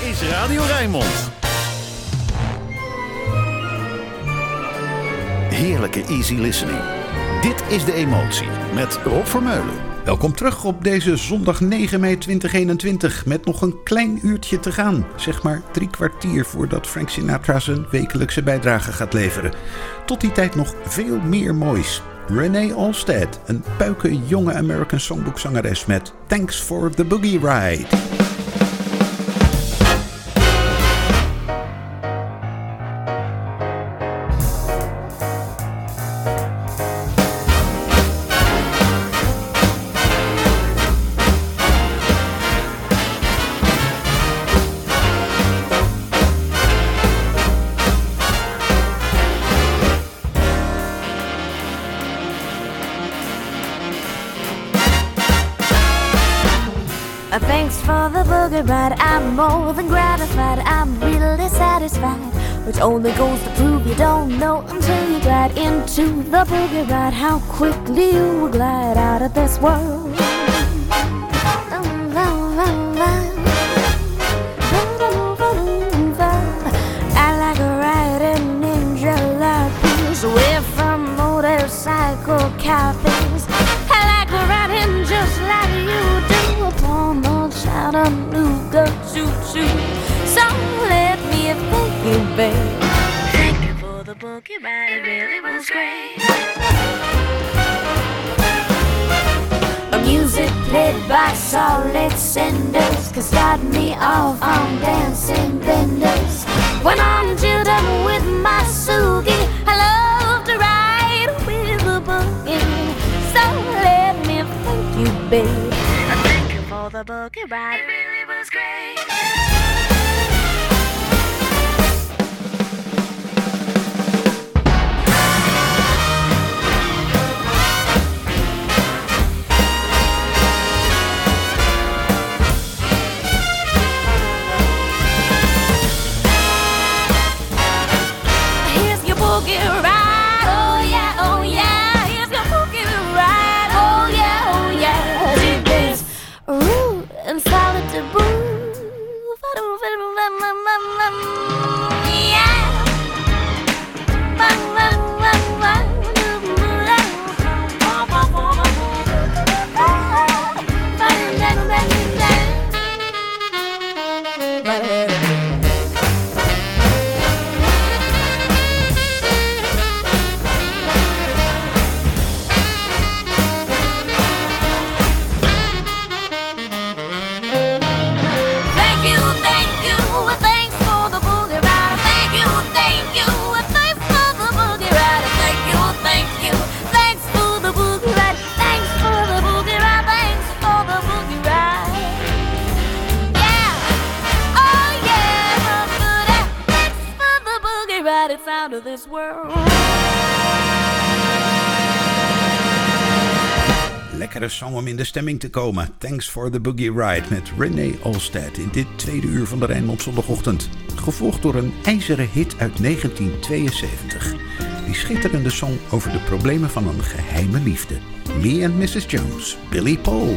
is Radio Rijnmond. Heerlijke easy listening. Dit is De Emotie met Rob Vermeulen. Welkom terug op deze zondag 9 mei 2021 met nog een klein uurtje te gaan. Zeg maar drie kwartier voordat Frank Sinatra zijn wekelijkse bijdrage gaat leveren. Tot die tijd nog veel meer moois. Renee Olstead, een puike jonge American Songbook zangeres met Thanks for the Boogie Ride. ride. Only goes to prove you don't know until you glide into the boogie ride. How quickly you will glide out of this world. You for the boogie ride, it really was great. Music played by solid cinders could start me off on dancing benders. When I'm chilled up with my Sugi, I love to ride with the boogie. So let me thank you, babe. I thank you for the boogie ride. It really was great. Out of this world. Lekkere song om in de stemming te komen. Thanks for the Boogie Ride met Renee Olstead in dit tweede uur van de Rijnmond zondagochtend. Gevolgd door een ijzeren hit uit 1972. Die schitterende song over de problemen van een geheime liefde. Me and Mrs. Jones, Billy Paul.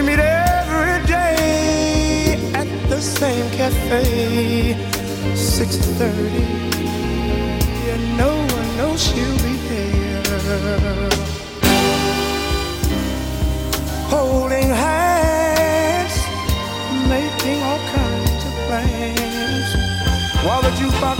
We meet every day at the same cafe, 6:30, and no one knows she'll be there. Holding hands, making all kinds of plans, while the jukebox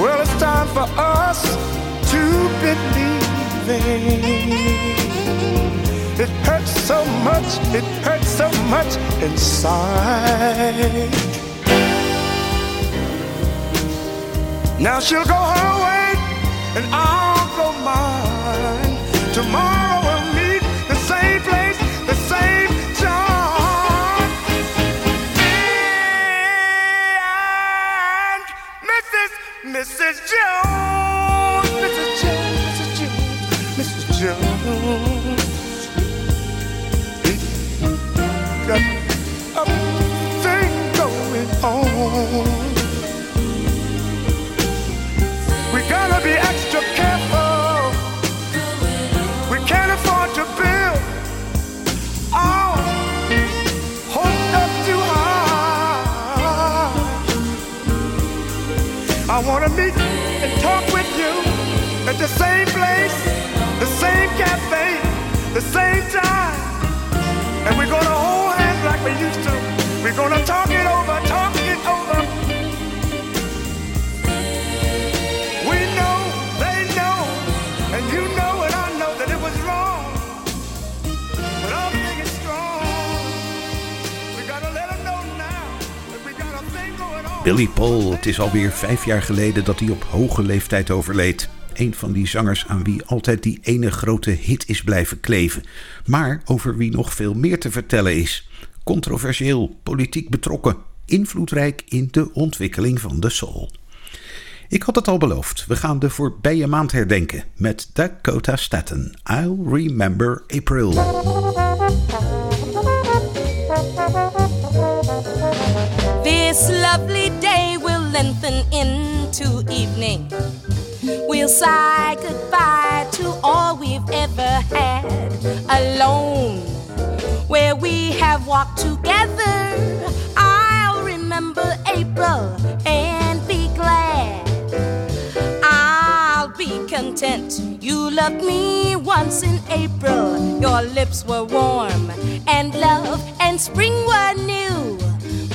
Well, it's time for us to believe It hurts so much, it hurts so much inside. Now she'll go her way and I'll go mine. Tomorrow I wanna meet and talk with you at the same place, the same cafe, the same time. Billy Paul, het is alweer vijf jaar geleden dat hij op hoge leeftijd overleed. Een van die zangers aan wie altijd die ene grote hit is blijven kleven. Maar over wie nog veel meer te vertellen is. Controversieel, politiek betrokken, invloedrijk in de ontwikkeling van de soul. Ik had het al beloofd, we gaan de voorbije maand herdenken met Dakota Staten. I'll Remember April. Lengthen into evening. We'll say goodbye to all we've ever had alone. Where we have walked together, I'll remember April and be glad. I'll be content. You loved me once in April. Your lips were warm, and love and spring were new.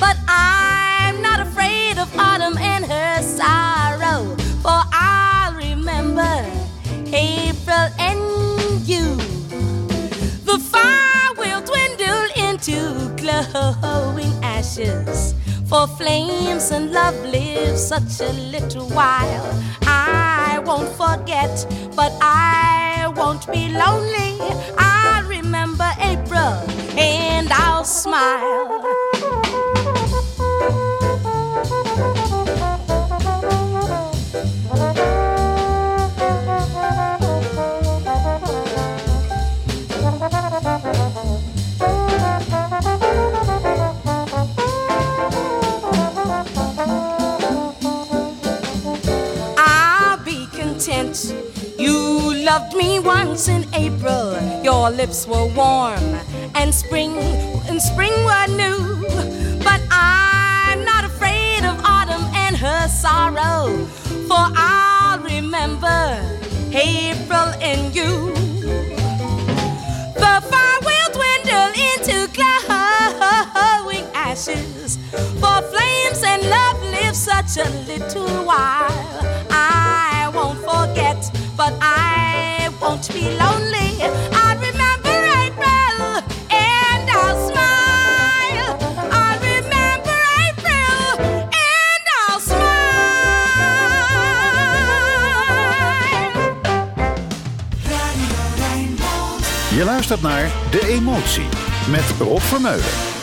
But I'm not afraid of autumn and her sorrow, for I'll remember April and you. The fire will dwindle into glowing ashes. For flames and love live such a little while. I won't forget, but I won't be lonely. I'll remember April and I'll smile. Once in April. Your lips were warm, and spring and spring were new. But I'm not afraid of autumn and her sorrow, for I'll remember April in you. The fire will dwindle into glowing ashes, for flames and love live such a little while. I won't forget, but I luistert naar De Emotie met Rob Vermeulen.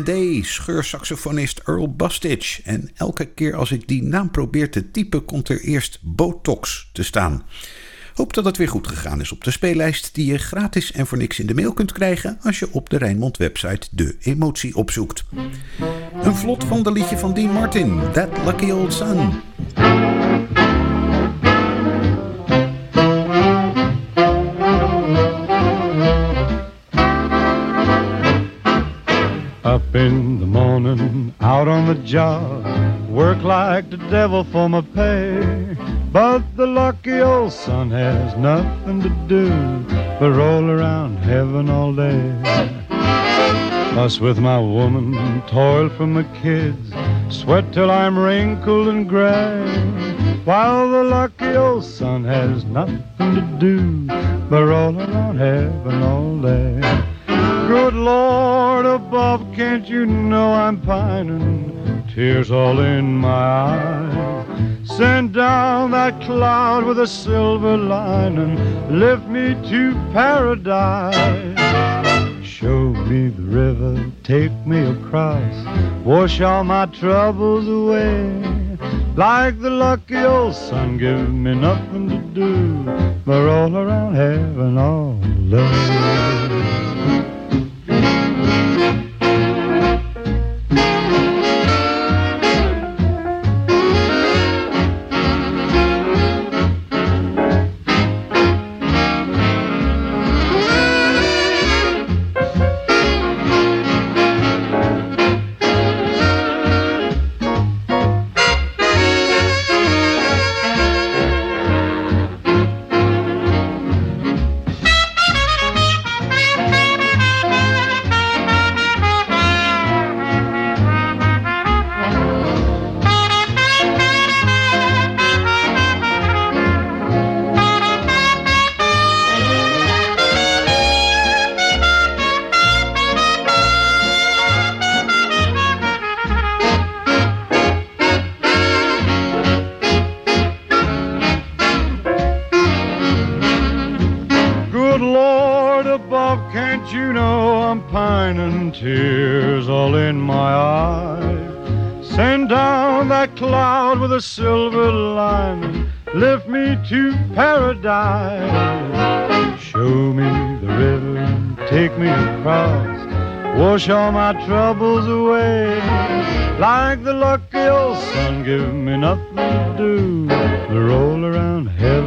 Day, scheursaxofonist Earl Bastich. En elke keer als ik die naam probeer te typen, komt er eerst Botox te staan. Hoop dat het weer goed gegaan is op de speellijst die je gratis en voor niks in de mail kunt krijgen als je op de Rijnmond website de emotie opzoekt. Een vlot van de liedje van Dean Martin, That Lucky Old Sun. Up in the morning, out on the job, work like the devil for my pay. But the lucky old sun has nothing to do but roll around heaven all day. Fuss with my woman, toil for my kids, sweat till I'm wrinkled and gray. While the lucky old sun has nothing to do but roll around heaven all day. Good Lord above, can't you know I'm pining? Tears all in my eyes. Send down that cloud with a silver lining. Lift me to paradise. Show me the river, take me across. Wash all my troubles away. Like the lucky old sun, give me nothing to do but roll around heaven all day.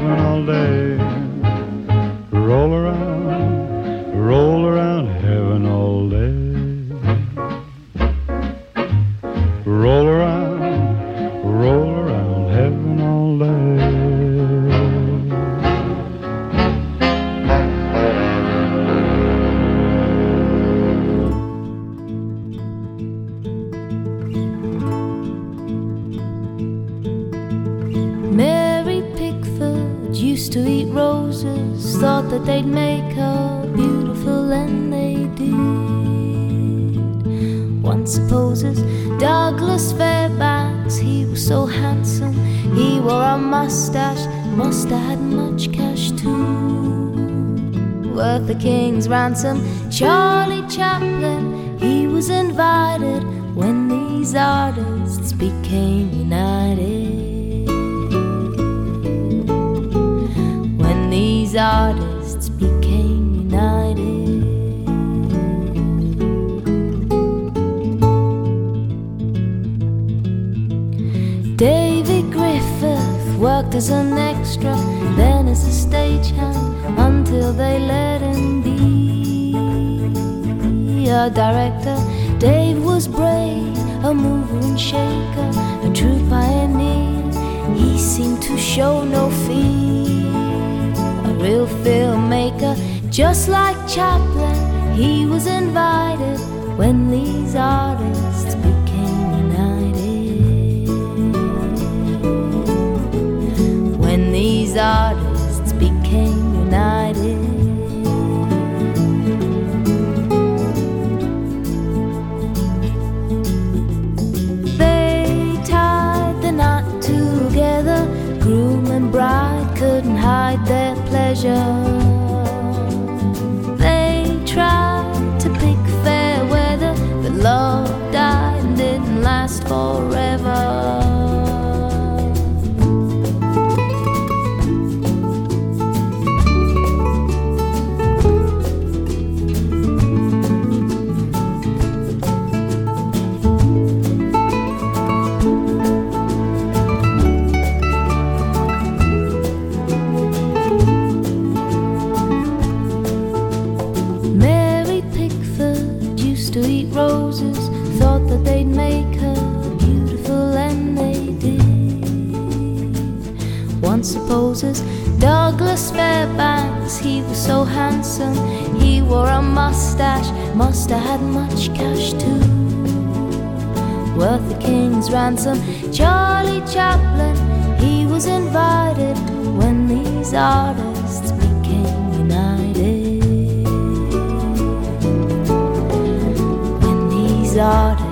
Heaven all day. He was invited when these artists didn't so handsome. He wore a mustache, must have had much cash too. Worth the king's ransom. Charlie Chaplin, he was invited when these artists became united. When these artists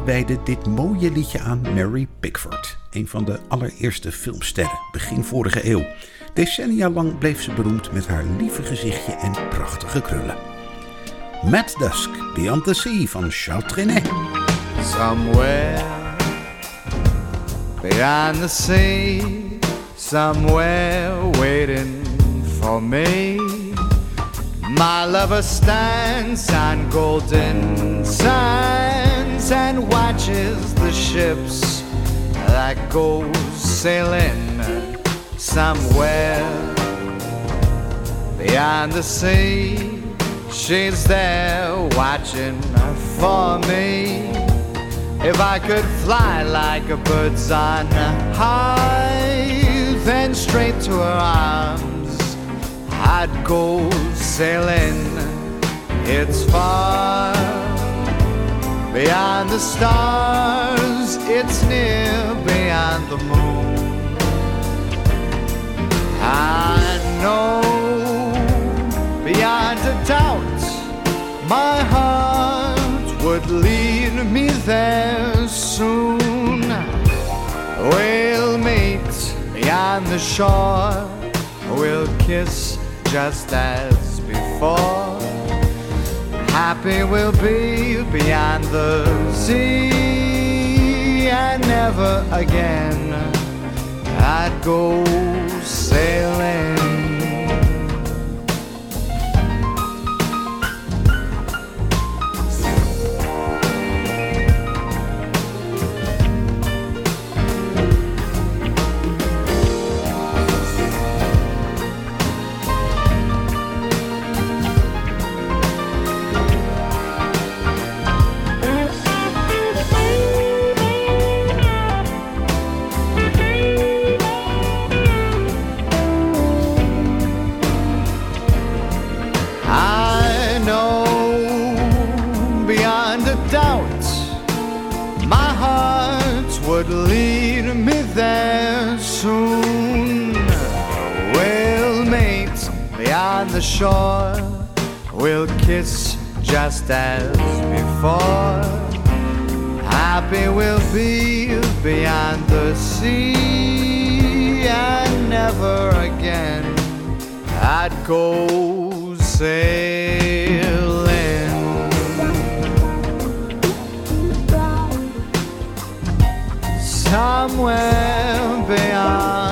Wijde dit mooie liedje aan Mary Pickford. Een van de allereerste filmsterren, begin vorige eeuw. Decennia lang bleef ze beroemd met haar lieve gezichtje en prachtige krullen. Matt Dusk, Beyond the Sea van Charles Trenet. Somewhere beyond the sea, somewhere waiting for me. My lover stands on golden sands and watches the ships that go sailing somewhere beyond the sea. She's there watching for me. If I could fly like a bird's on high, then straight to her arms I'd go sailing. It's far beyond the stars, it's near beyond the moon. I know beyond a doubt my heart would lead me there soon. We'll meet beyond the shore, we'll kiss just as before. Happy we'll be beyond the sea, and never again I'd go sailing. Shore, we'll kiss just as before. Happy we'll be beyond the sea, and never again I'd go sailing. Somewhere beyond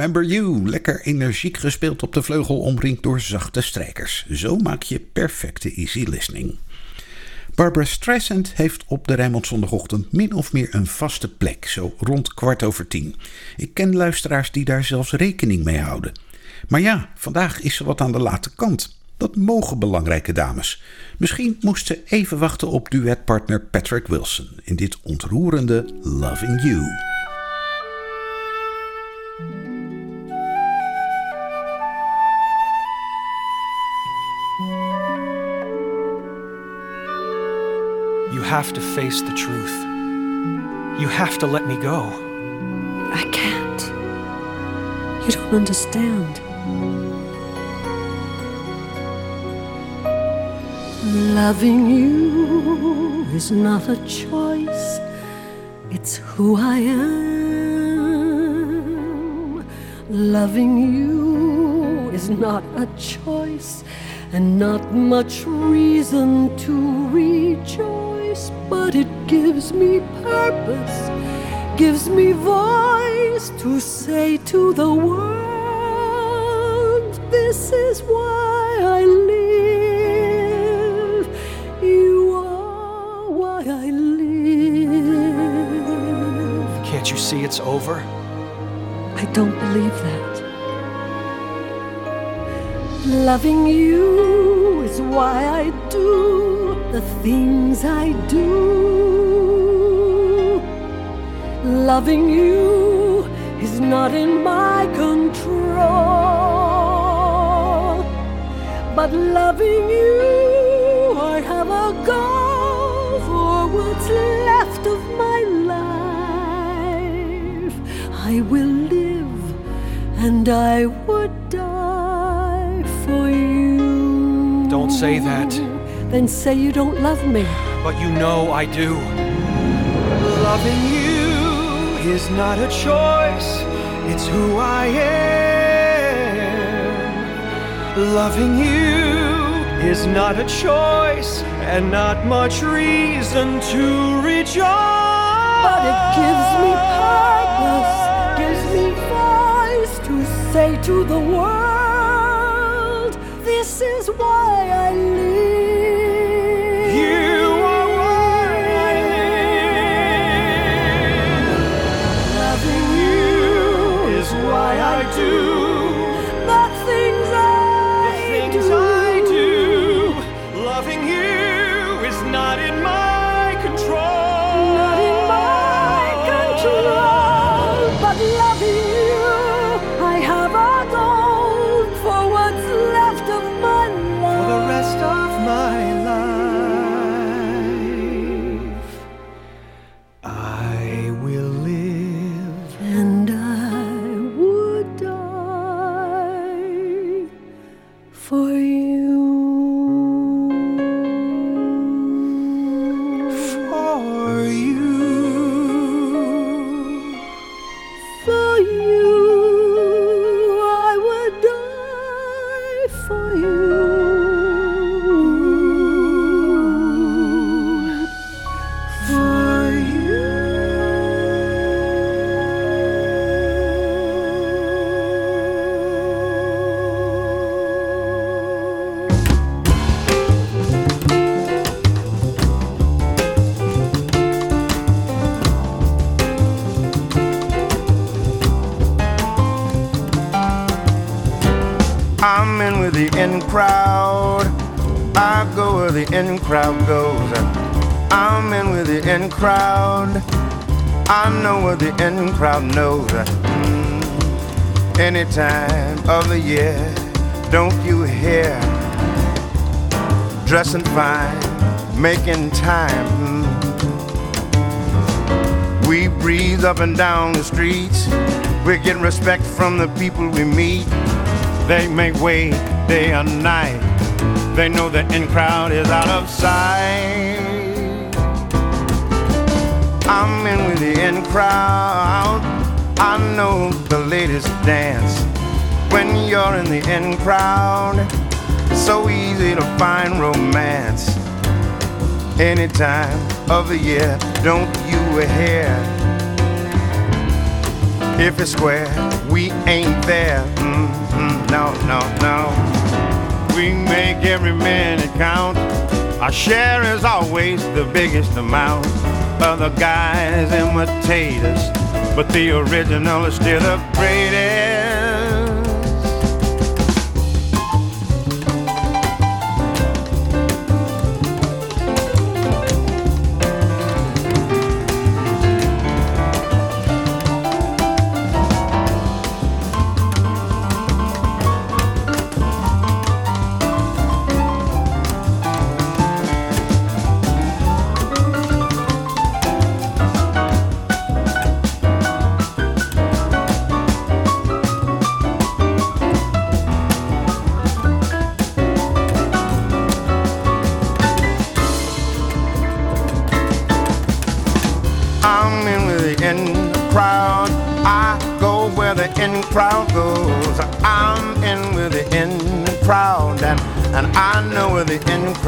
Remember You. Lekker energiek gespeeld op de vleugel, omringd door zachte strijkers. Zo maak je perfecte easy listening. Barbara Streisand heeft op de Rijnmond zondagochtend min of meer een vaste plek, zo rond kwart over tien. Ik ken luisteraars die daar zelfs rekening mee houden. Maar ja, vandaag is ze wat aan de late kant. Dat mogen belangrijke dames. Misschien moest ze even wachten op duetpartner Patrick Wilson in dit ontroerende Loving You. Have to face the truth. You have to let me go. I can't. You don't understand. Loving you is not a choice, it's who I am. Loving you is not a choice and not much reason to rejoice, but it gives me purpose, gives me voice to say to the world, This is why I live. You are why I live. Can't you see it's over? I don't believe that. Loving you is why I do the things I do. Loving you is not in my control. But loving you, I have a goal for what's left of my life. I will live and I would die for you. Don't say that. Then say you don't love me. But you know I do. Loving you is not a choice, it's who I am. Loving you is not a choice and not much reason to rejoice. But it gives me purpose, gives me voice to say to the world, this is why I live. Crowd knows. Mm. Any time of the year, don't you hear? Dressing fine, making time. Mm. We breathe up and down the streets. We're getting respect from the people we meet. They make way day and night. They know the in crowd is out of sight. I'm in with the in crowd. I know the latest dance. When you're in the in crowd, so easy to find romance. Any time of the year, don't you hear? If it's square, we ain't there. Mm-mm, no, no, no. We make every minute count. Our share is always the biggest amount. Other guys imitate us, but the original is still the greatest.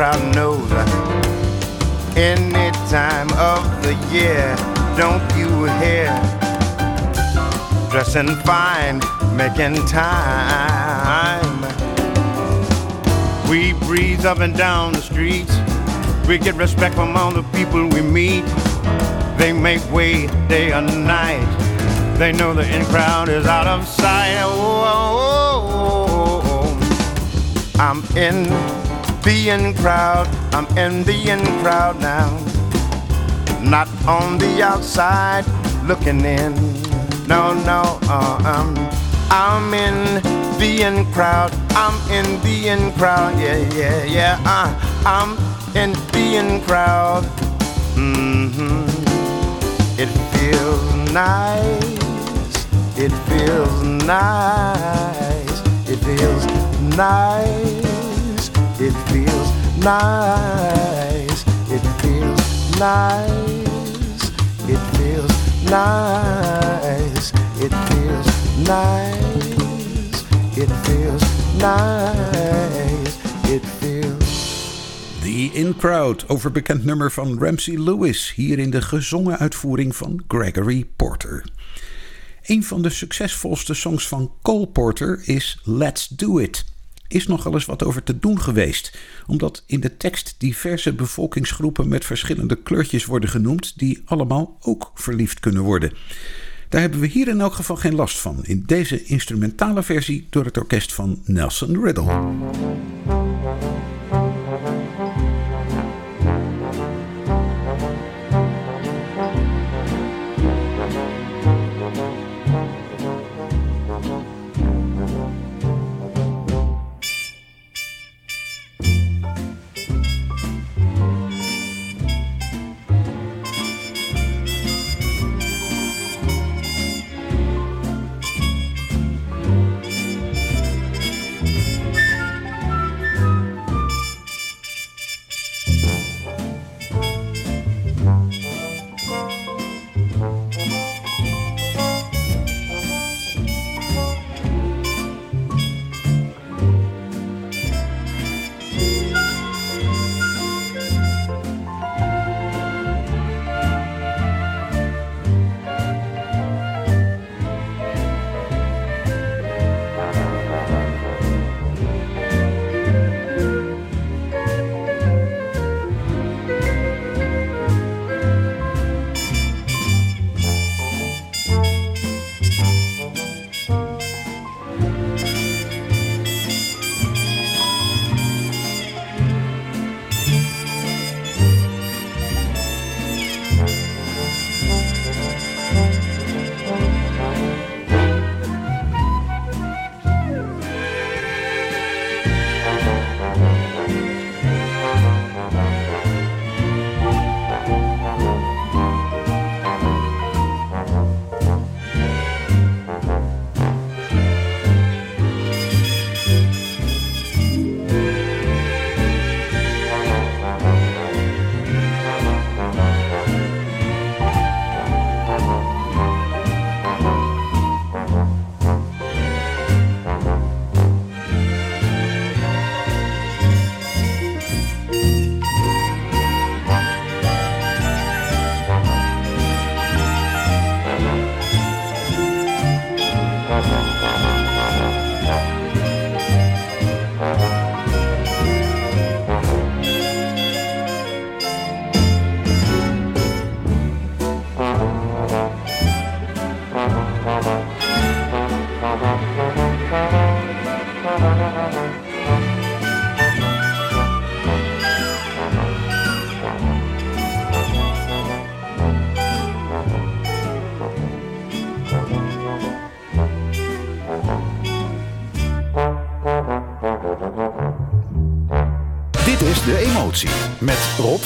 Crowd knows. Any time of the year, don't you hear? Dressing fine, making time. We breeze up and down the streets. We get respect from all the people we meet. They make way day and night. They know the in crowd is out of sight. Oh, oh, oh. I'm in the in crowd. I'm in the crowd now. Not on the outside looking in. No, no, uh, um, I'm in the in crowd. I'm in the in crowd. Yeah, yeah, yeah. Uh, I'm in the in crowd. Mm-hmm. It feels nice. It feels nice. It feels nice. It feels nice. It feels nice. It feels nice. It feels nice. It feels nice. It feels The In Crowd, over bekend nummer van Ramsey Lewis, hier in de gezongen uitvoering van Gregory Porter. Een van de succesvolste songs van Cole Porter is Let's Do It. Is nogal eens wat over te doen geweest, omdat in de tekst diverse bevolkingsgroepen met verschillende kleurtjes worden genoemd, die allemaal ook verliefd kunnen worden. Daar hebben we hier in elk geval geen last van, in deze instrumentale versie door het orkest van Nelson Riddle.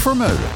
Vermeulen.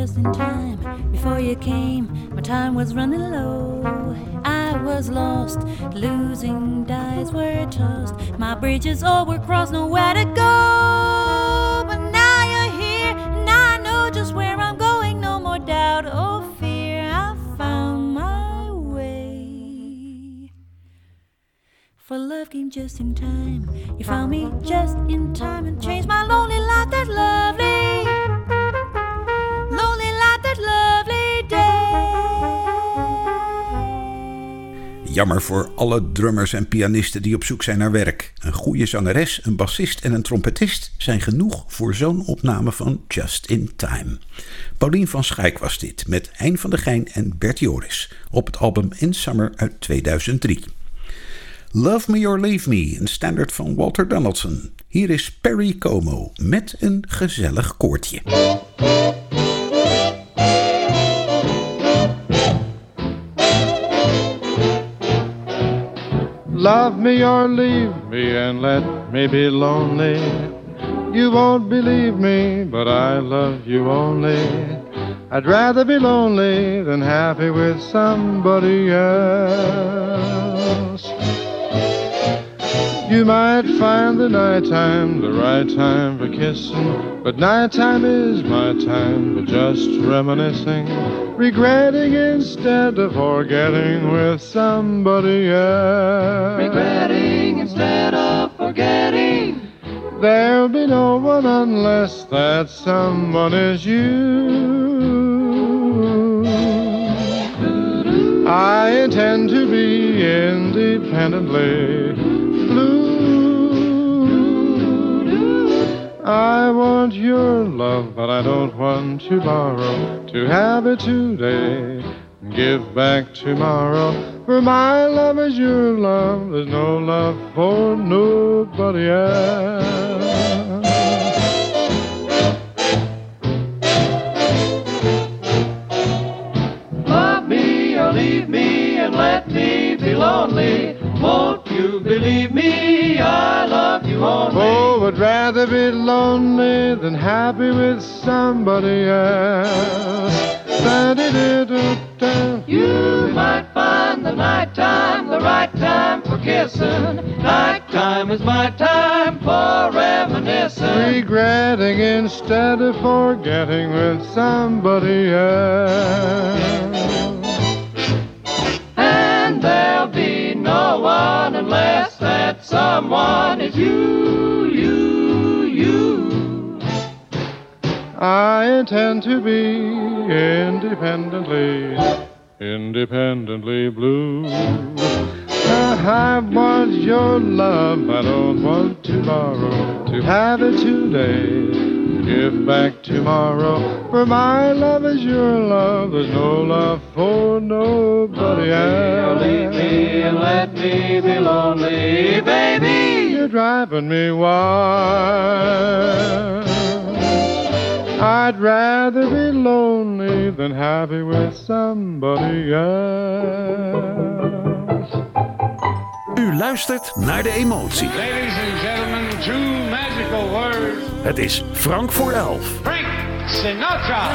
Just in time. Before you came, my time was running low. I was lost, losing dice were tossed. My bridges all were crossed, nowhere to go. But now you're here, and I know just where I'm going. No more doubt or fear. I found my way. For love came just in time. Jammer voor alle drummers en pianisten die op zoek zijn naar werk. Een goede zangeres, een bassist en een trompetist zijn genoeg voor zo'n opname van Just in Time. Paulien van Schaik was dit met Hein van der Geijn en Bert Joris op het album In Summer uit 2003. Love Me or Leave Me, een standaard van Walter Donaldson. Hier is Perry Como met een gezellig koortje. Love me or leave me and let me be lonely. You won't believe me, but I love you only. I'd rather be lonely than happy with somebody else. You might find the nighttime the right time for kissing, but nighttime is my time for just reminiscing, regretting instead of forgetting with somebody else. Regretting instead of forgetting. There'll be no one unless that someone is you. I intend to be independently I want your love, but I don't want to borrow. To have it today, give back tomorrow. For my love is your love, there's no love for nobody else. Than happy with somebody else. You might find the nighttime the right time for kissing. Nighttime is my time for reminiscing. Regretting instead of forgetting with somebody else. Me lonely, baby. you're driving me wild. I'd rather be lonely than happy with somebody else. U luistert naar de emotie. Ladies and gentlemen, two magical words. Het is Frank voor elf. Frank Sinatra.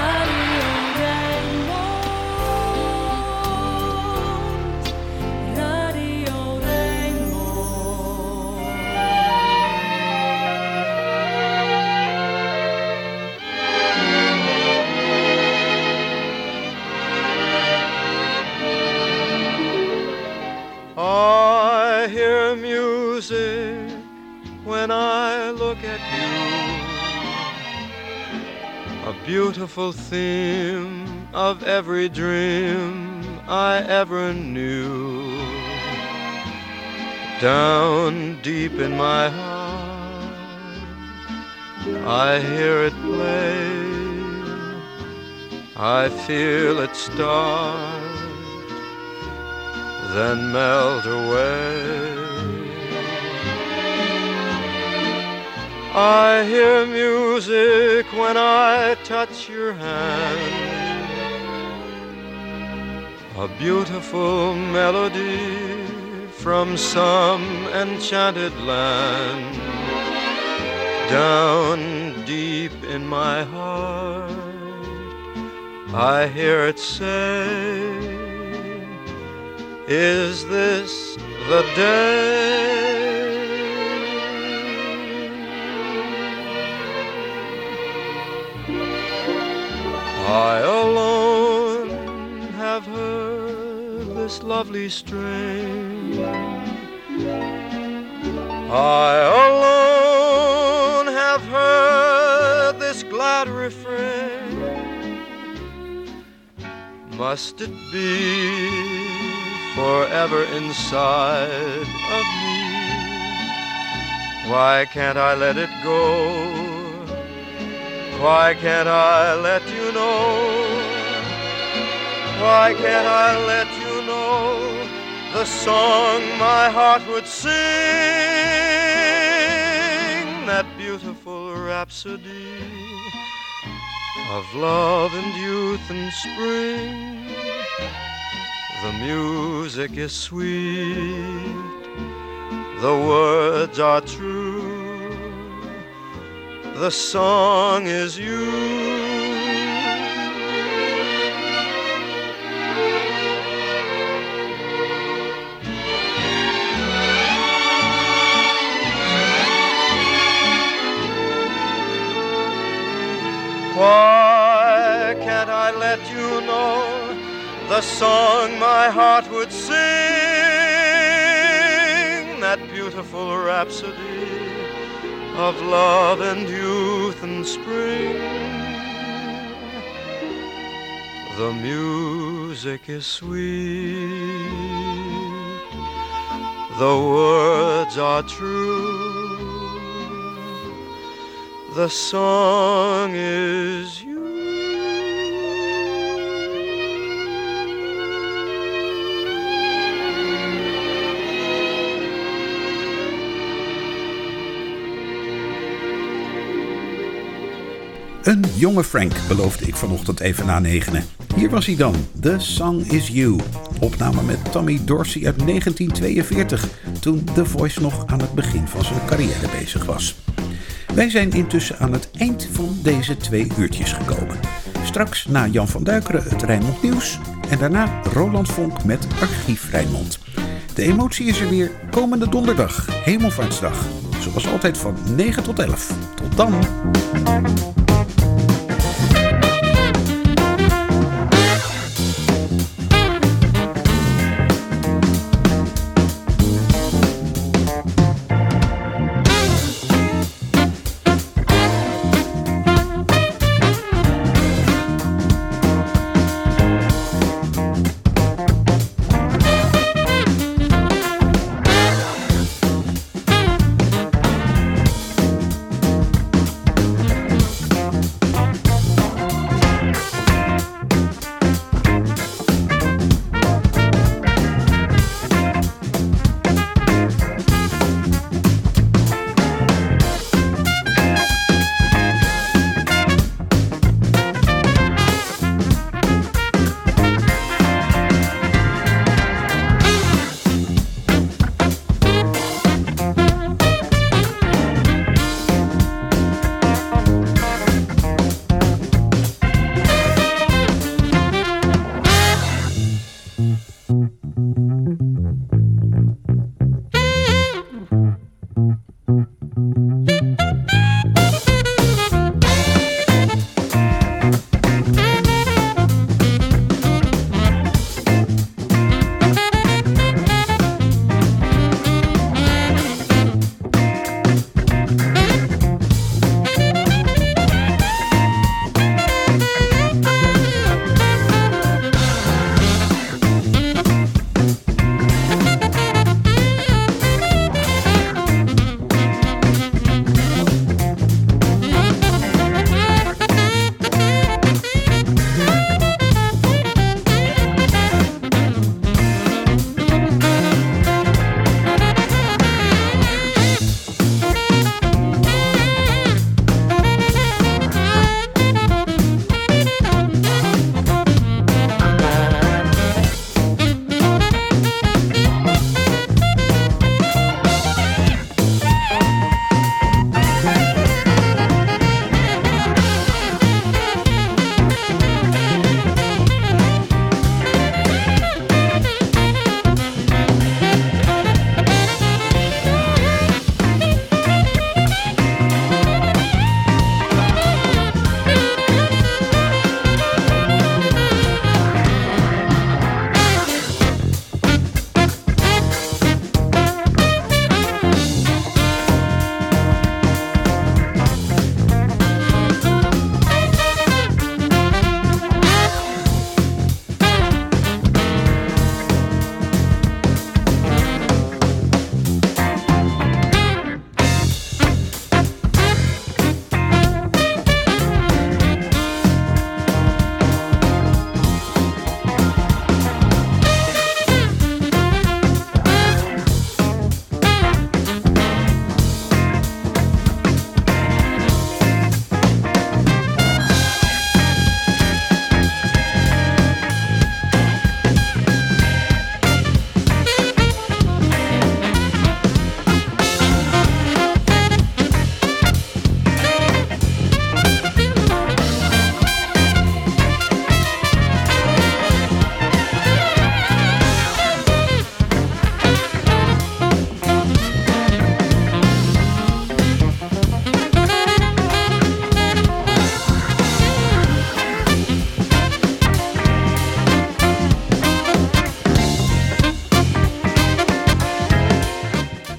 Every dream I ever knew. Down deep in my heart, I hear it play. I feel it start then melt away. I hear music when I touch your hand, a beautiful melody from some enchanted land. Down deep in my heart, I hear it say, is this the day? I alone this lovely strain. I alone have heard this glad refrain. Must it be? forever inside of me. Why can't I let it go? Why can't I let you know? Why can't I let the song my heart would sing? That beautiful rhapsody of love and youth and spring. The music is sweet, the words are true, the song is you. Why can't I let you know? the song my heart would sing, that beautiful rhapsody of love and youth and spring. The music is sweet, the words are true, the song is you. Een jonge Frank beloofde ik vanochtend even na negenen. Hier was hij dan, The Song Is You. Opname met Tommy Dorsey uit 1942, toen The Voice nog aan het begin van zijn carrière bezig was. Wij zijn intussen aan het eind van deze twee uurtjes gekomen. Straks na Jan van Duikeren het Rijnmond Nieuws en daarna Roland Vonk met Archief Rijnmond. De emotie is er weer komende donderdag, Hemelvaartsdag. Zoals altijd van 9 tot 11. Tot dan!